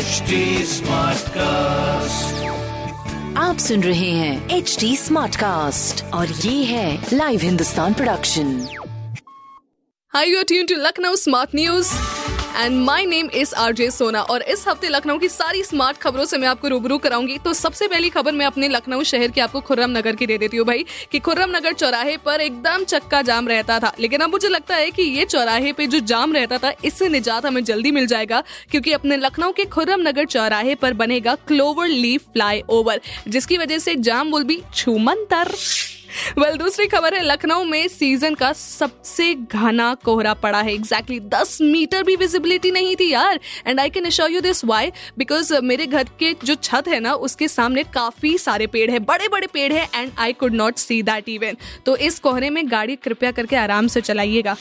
HD Smartcast. आप सुन रहे हैं एच डी स्मार्ट कास्ट और ये है live Hindustan production Hi, you're tuned to Lucknow Smart News. And my name is RJ Sona और इस हफ़्ते लखनऊ की सारी स्मार्ट खबरों से मैं आपको रूबरू कराऊँगी। तो सबसे पहली खबर मैं अपने लखनऊ शहर की आपको खुर्रम नगर की दे देती हूँ भाई, कि खुर्रम नगर चौराहे पर एकदम चक्का जाम रहता था। लेकिन अब मुझे लगता है कि ये चौराहे पे जो जाम रहता था, इससे निजात हमें जल्दी मिल जाएगा, क्योंकि अपने लखनऊ के खुर्रम नगर चौराहे पर बनेगा क्लोवर लीफ फ्लाई जिसकी वजह से जाम विल बी छूमंतर। वेल well, दूसरी खबर है लखनऊ में सीज़न का सबसे घना कोहरा पड़ा है। एग्जैक्टली exactly दस मीटर भी विजिबिलिटी नहीं थी यार। And I can assure you this why because मेरे घर के जो छत है ना उसके सामने काफ़ी सारे पेड़ है बड़े बड़े पेड़ है and I could not see that even तो इस कोहरे में गाड़ी कृपया करके आराम से चलाइएगा।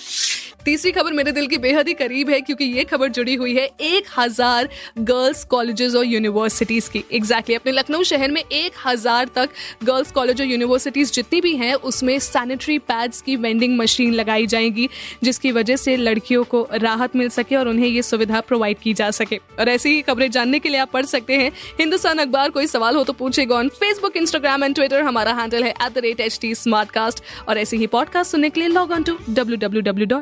तीसरी खबर मेरे दिल की बेहद ही करीब है, क्योंकि ये खबर जुड़ी हुई है एक हज़ार गर्ल्स कॉलेजेस और यूनिवर्सिटीज की। Exactly exactly. अपने लखनऊ शहर में एक हज़ार तक गर्ल्स कॉलेज और यूनिवर्सिटीज जितनी भी हैं, उसमें सैनिटरी पैड्स की वेंडिंग मशीन लगाई जाएगी, जिसकी वजह से लड़कियों को राहत मिल सके और उन्हें ये सुविधा प्रोवाइड की जा सके। और ऐसी ही खबरें जानने के लिए आप पढ़ सकते हैं। हिंदुस्तान अखबार, कोई सवाल हो तो पूछेगा on Facebook Instagram and Twitter हमारा हैंडल है एट और ऐसे ही पॉडकास्ट सुनने के लिए log on to W